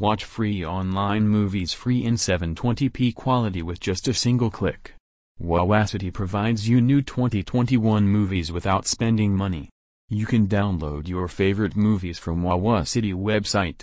Watch free online movies free in 720p quality with just a single click. Wawacity provides you new 2021 movies without spending money. You can download your favorite movies from Wawacity website.